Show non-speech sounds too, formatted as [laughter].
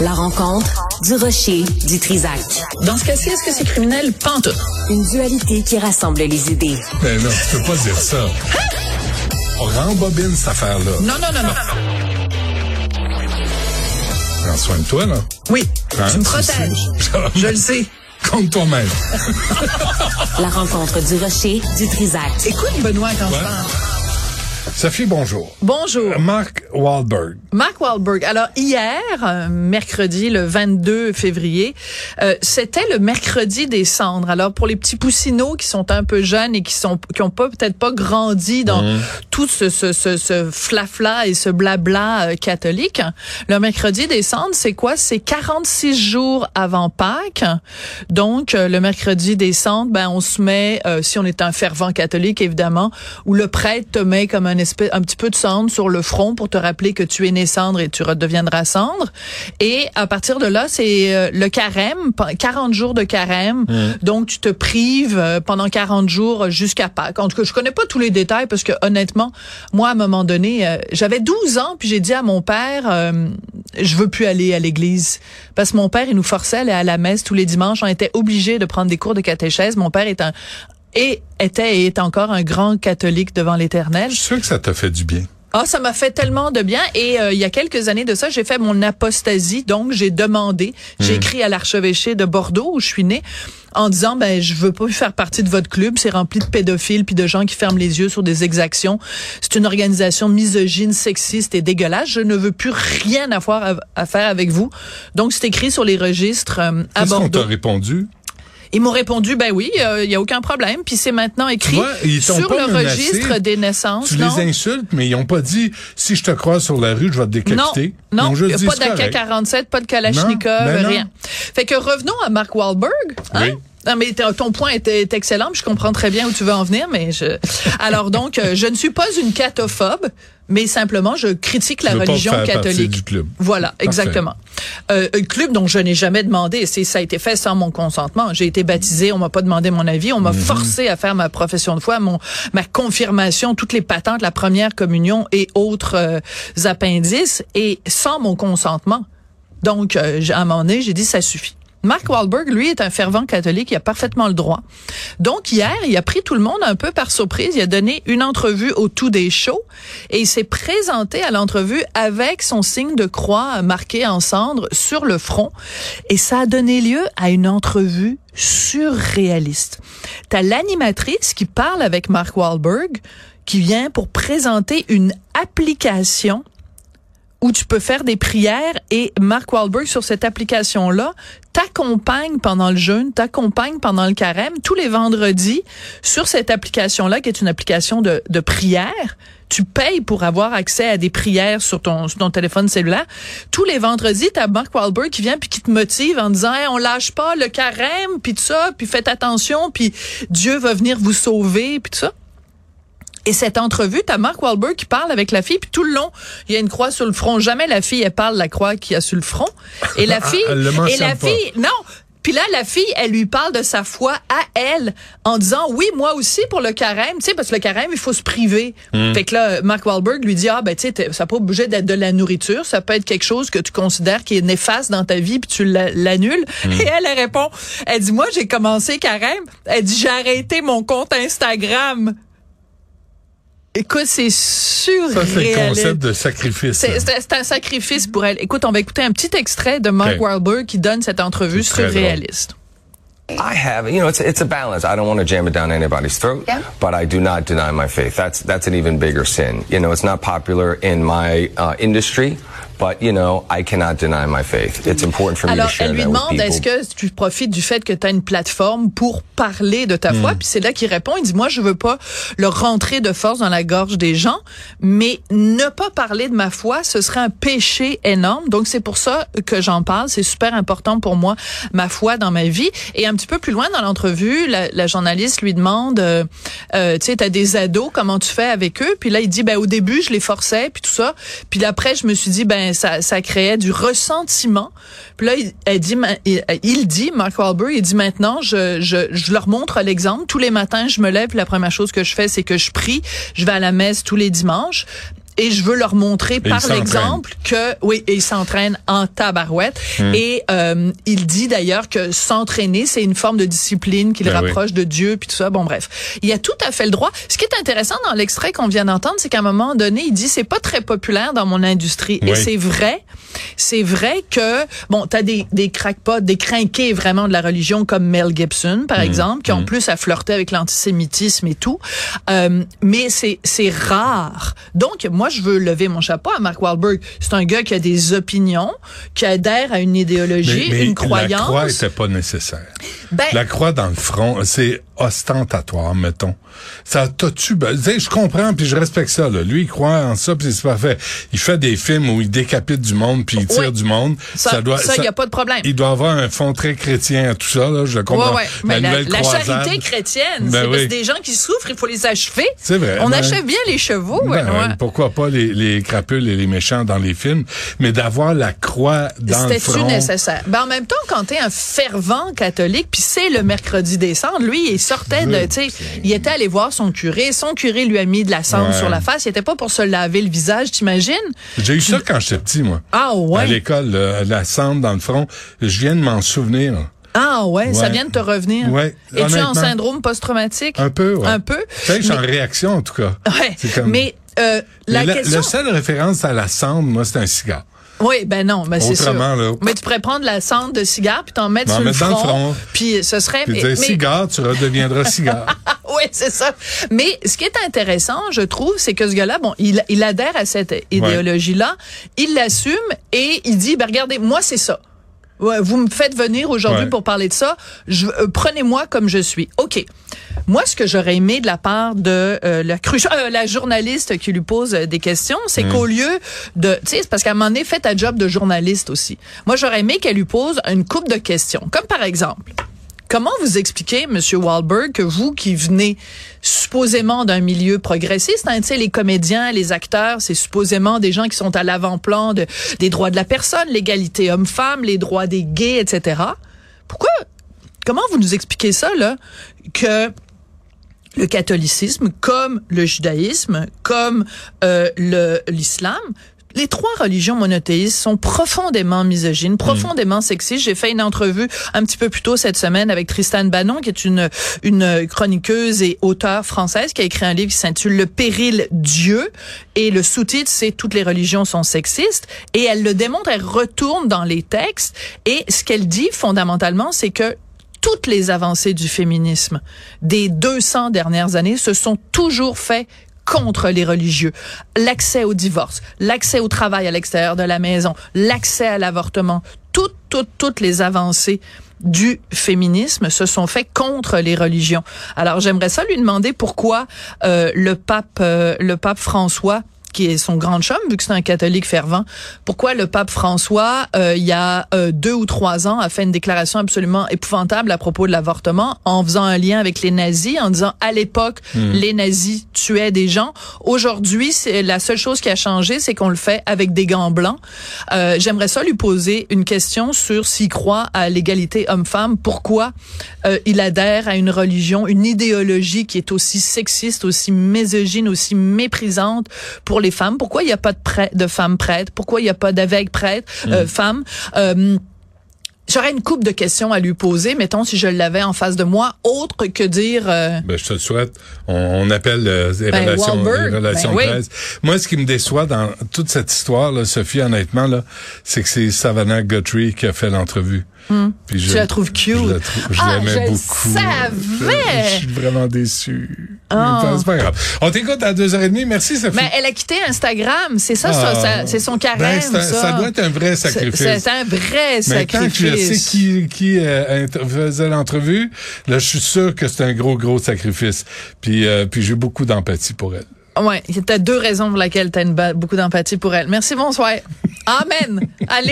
La rencontre du rocher du Trisac. Dans ce cas-ci, est-ce que c'est criminel? Pantoute. Une dualité qui rassemble les idées. Ben non, tu peux pas dire ça. On rembobine cette affaire-là. Non, non, non, non. Prends soin de toi, là. Oui, Hein, tu me protèges. Je le sais. Compte toi-même. La rencontre du rocher du Trisac. Écoute, Benoît, quand je Ouais. parle? Sophie, bonjour. Bonjour. Mark Wahlberg. Mark Wahlberg. Alors hier, euh, mercredi le 22 février, euh, c'était le mercredi des cendres. Alors pour les petits poussinots qui sont un peu jeunes et qui sont qui ont pas peut-être pas grandi dans tout ce ce ce, ce flafla et ce blabla euh, catholique, le mercredi des cendres, c'est quoi? C'est 46 jours avant Pâques. Donc euh, le mercredi des cendres, ben on se met euh, si on est un fervent catholique évidemment, où le prêtre te met comme un espèce un petit peu de cendre sur le front pour te rappeler que tu es né cendre et tu redeviendras cendre. Et à partir de là, c'est euh, le carême, pa- 40 jours de carême. Donc tu te prives euh, pendant 40 jours jusqu'à Pâques. En tout cas, je connais pas tous les détails parce que honnêtement, moi à un moment donné, euh, j'avais 12 ans puis j'ai dit à mon père euh, je veux plus aller à l'église parce que mon père il nous forçait à aller à la messe tous les dimanches, on était obligés de prendre des cours de catéchèse. Mon père est un et était et est encore un grand catholique devant l'Éternel. Je suis sûr que ça t'a fait du bien. Ah, ça m'a fait tellement de bien. Et euh, il y a quelques années de ça, j'ai fait mon apostasie. Donc, j'ai demandé, j'ai écrit à l'archevêché de Bordeaux où je suis née en disant ben je veux pas faire partie de votre club, c'est rempli de pédophiles puis de gens qui ferment les yeux sur des exactions. C'est une organisation misogyne, sexiste et dégueulasse. Je ne veux plus rien avoir à, à faire avec vous. Donc c'est écrit sur les registres euh, à Qu'est-ce qu'on Bordeaux. t'a répondu? Ils m'ont répondu ben oui, il y a aucun problème. Puis c'est maintenant écrit vois, sur le menacé. registre des naissances. Tu non? les insultes, mais ils ont pas dit si je te croise sur la rue, je vais te décapiter. Non, non, juste y a pas c'est correct. d'AK-47, pas de Kalachnikov, ben rien. Fait que revenons à Mark Wahlberg. Hein? Oui. Non, mais ton point est, est excellent, je comprends très bien où tu veux en venir, mais je... Alors donc, euh, je ne suis pas une catophobe, mais simplement, je critique la pas religion faire catholique. du club. Voilà, Parfait. exactement. Euh, un club dont je n'ai jamais demandé, c'est ça a été fait sans mon consentement. J'ai été baptisé, on m'a pas demandé mon avis, on m'a Mhm. forcé à faire ma profession de foi, mon ma confirmation, toutes les patentes, la première communion et autres euh, appendices, et sans mon consentement. Donc, euh, à un moment donné, j'ai dit ça suffit. Mark Wahlberg, lui, est un fervent catholique, il a parfaitement le droit. Donc hier, il a pris tout le monde un peu par surprise, il a donné une entrevue au tout des shows et il s'est présenté à l'entrevue avec son signe de croix marqué en cendre sur le front et ça a donné lieu à une entrevue surréaliste. T'as l'animatrice qui parle avec Mark Wahlberg qui vient pour présenter une application où tu peux faire des prières et Mark Wahlberg sur cette application-là t'accompagne pendant le jeûne, t'accompagne pendant le carême tous les vendredis sur cette application-là qui est une application de, de prière. Tu payes pour avoir accès à des prières sur ton, sur ton téléphone cellulaire. Tous les vendredis, t'as Mark Wahlberg qui vient puis qui te motive en disant Hey, on lâche pas le carême puis tout ça, puis faites attention puis Dieu va venir vous sauver puis tout ça. Et cette entrevue, t'as Mark Wahlberg qui parle avec la fille, puis tout le long, il y a une croix sur le front. Jamais la fille, elle parle de la croix qu'il y a sur le front. Et la [laughs] fille, Elle le et la pas. fille, non. Puis là, la fille, elle lui parle de sa foi à elle, en disant, oui, moi aussi pour le carême, tu sais, parce que le carême, il faut se priver. Hmm. Fait que là, Mark Wahlberg lui dit, ah, ben, tu sais, t'es- ça peut pas obligé d'être de la nourriture, ça peut être quelque chose que tu considères qui est néfaste dans ta vie, puis tu la- l'annules. Hmm. [laughs] Et elle, elle répond, elle dit, moi, j'ai commencé carême. Elle dit, j'ai arrêté mon compte Instagram. Écoute, c'est surréaliste. Ça, c'est le concept de sacrifice. C'est c'est- c'est un sacrifice pour elle. Écoute, on va écouter un petit extrait de Mark Ok. Wahlberg qui donne cette entrevue surréaliste. I have, you know, it's it's a balance. I don't want to jam it down anybody's throat, Yeah. but I do not deny my faith. That's that's an even bigger sin. You know, it's not popular in my uh, industry, but you know, I cannot deny my faith. It's important for me Alors, to share elle lui that demande est-ce que tu profites du fait que tu as une plateforme pour parler de ta Hmm. foi? Puis c'est là qu'il répond, il dit moi je veux pas le rentrer de force dans la gorge des gens, mais ne pas parler de ma foi, ce serait un péché énorme. Donc c'est pour ça que j'en parle, c'est super important pour moi ma foi dans ma vie et un petit peu plus loin dans l'entrevue, la, la journaliste lui demande euh, euh, tu sais tu as des ados, comment tu fais avec eux? Puis là il dit ben au début je les forçais puis tout ça. Puis après je me suis dit ben ça ça créait du ressentiment. Puis là il, elle dit il, dit Mark Wahlberg, il dit maintenant je je je leur montre l'exemple. Tous les matins je me lève la première chose que je fais c'est que je prie, je vais à la messe tous les dimanches et je veux leur montrer par l'exemple que oui, et il s'entraîne en tabarouette Hmm. et euh, il dit d'ailleurs que s'entraîner c'est une forme de discipline qui le Ben oui. rapproche de Dieu puis tout ça. Bon bref, il a tout à fait le droit. Ce qui est intéressant dans l'extrait qu'on vient d'entendre, c'est qu'à un moment donné, il dit c'est pas très populaire dans mon industrie et c'est vrai. C'est vrai que bon, t'as des des crackpots, des crinqués vraiment de la religion comme Mel Gibson Hmm. par exemple, qui en plus a flirté avec l'antisémitisme et tout. Euh, mais c'est c'est rare. Donc moi je veux lever mon chapeau à Mark Wahlberg. C'est un gars qui a des opinions, qui adhère à une idéologie, Mais, mais une croyance. la croix était pas nécessaire. Ben- la croix dans le front, c'est ostentatoire, mettons. Ça t'as-tu... tu je comprends, puis je respecte ça. Là. Lui, il croit en ça, puis c'est parfait. Il fait des films où il décapite du monde, puis il tire Oui. du monde. Ça- ça, y a pas de problème. Il doit avoir un fond très chrétien à tout ça, là, je le comprends. Ouais. Mais la, la charité chrétienne, Ben c'est parce oui. que des gens qui souffrent, il faut les achever. C'est vrai, On ben- achève bien les chevaux, Ben, pourquoi pas les, les crapules et les méchants dans les films, mais d'avoir la croix dans le C'était-tu front. nécessaire? Ben, en même temps, quand t'es un fervent catholique, puis c'est le mercredi des cendres, lui, il sortait de, tu sais, il était allé voir son curé, son curé lui a mis de la cendre Ouais. sur la face, il était pas pour se laver le visage, t'imagines? J'ai eu ça quand j'étais petit, moi. Ah À ouais? l'école, là, la cendre dans le front. Je viens de m'en souvenir. Ah ouais, ça vient de te revenir. Ouais, Es-tu en syndrome post-traumatique? Un peu, ouais. Un peu? Tu sais, je suis en réaction, en tout cas. Ouais. C'est comme- Mais, euh, la, question... la seule référence à la cendre, moi, c'est un cigare. Oui, ben non, ben c'est sûr. Là. Mais tu pourrais prendre la cendre de cigare puis t'en mettre sur le front, le front. puis ce serait Puis mais, dire, mais- cigare, tu redeviendras cigare. [laughs] oui, c'est ça. Mais ce qui est intéressant, je trouve, c'est que ce gars-là, bon, il, il adhère à cette idéologie-là, il l'assume et il dit, ben regardez, moi c'est ça. Vous me faites venir aujourd'hui Ouais. pour parler de ça. Je, euh, prenez-moi comme je suis. OK. Moi, ce que j'aurais aimé de la part de euh, la, cru- [laughs] euh, la journaliste qui lui pose des questions, c'est Mm. qu'au lieu de... Tu sais, parce qu'à un moment donné, fait ta job de journaliste aussi. Moi, j'aurais aimé qu'elle lui pose une coupe de questions. Comme par exemple, Comment vous expliquez, Monsieur Wahlberg, que vous qui venez supposément d'un milieu progressiste, hein, les comédiens, les acteurs, c'est supposément des gens qui sont à l'avant-plan de, des droits de la personne, l'égalité homme-femme, les droits des gays, etc. Pourquoi, comment vous nous expliquez ça, là, que le catholicisme, comme le judaïsme, comme euh, l'islam, les trois religions monothéistes sont profondément misogynes, profondément sexistes. J'ai fait une entrevue un petit peu plus tôt cette semaine avec Tristan Bannon, qui est une une chroniqueuse et auteure française qui a écrit un livre qui s'intitule Le péril Dieu. Et le sous-titre c'est Toutes les religions sont sexistes. Et elle le démontre, elle retourne dans les textes. Et ce qu'elle dit fondamentalement c'est que toutes les avancées du féminisme des 200 dernières années se sont toujours fait contre les religieux. L'accès au divorce, l'accès au travail à l'extérieur de la maison, l'accès à l'avortement, toutes, toutes, toutes les avancées du féminisme se sont faits contre les religions. Alors j'aimerais ça lui demander pourquoi euh, le pape euh, le pape François qui est son grand chum, vu que c'est un catholique fervent. Pourquoi le pape François, euh, il y a euh, deux ou trois ans, a fait une déclaration absolument épouvantable à propos de l'avortement, en faisant un lien avec les nazis, en disant à l'époque, les nazis tuaient des gens. Aujourd'hui, c'est la seule chose qui a changé, c'est qu'on le fait avec des gants blancs. Euh, J'aimerais ça lui poser une question sur s'il croit à l'égalité homme-femme. Pourquoi euh, il adhère à une religion, une idéologie qui est aussi sexiste, aussi misogyne, aussi méprisante pour les femmes. Pourquoi il n'y a pas de, prêtre, de femmes prêtres? Pourquoi il n'y a pas d'avec prêtres, euh, femmes? Euh, J'aurais une coupe de questions à lui poser, mettons, si je l'avais en face de moi, autre que dire... euh, Ben, je te le souhaite. On, on appelle euh, les Ben, relations, les relations ben oui. presse. Moi, ce qui me déçoit dans toute cette histoire, là, Sophie, honnêtement, là, c'est que c'est Savannah Guthrie qui a fait l'entrevue. Puis je, Hmm. Tu la trouves cute? Je la trouve- je Ah, l'aimais je beaucoup. savais! Je, je suis vraiment déçu. Mais C'est pas grave. On t'écoute à 2h30. Merci, Sophie. mais elle a quitté Instagram, c'est ça, ça, Ah. ça- c'est son carême, Ben, ça. ça doit être un vrai sacrifice. C'est un vrai Maintenant que je sacrifice. sais qui, qui euh, faisait l'entrevue, là, je suis sûr que c'est un gros, gros sacrifice. Puis, euh, puis j'ai beaucoup d'empathie pour elle. Ouais, t'as deux raisons pour lesquelles t'as une ba- beaucoup d'empathie pour elle. Merci, bonsoir. Amen. Allez.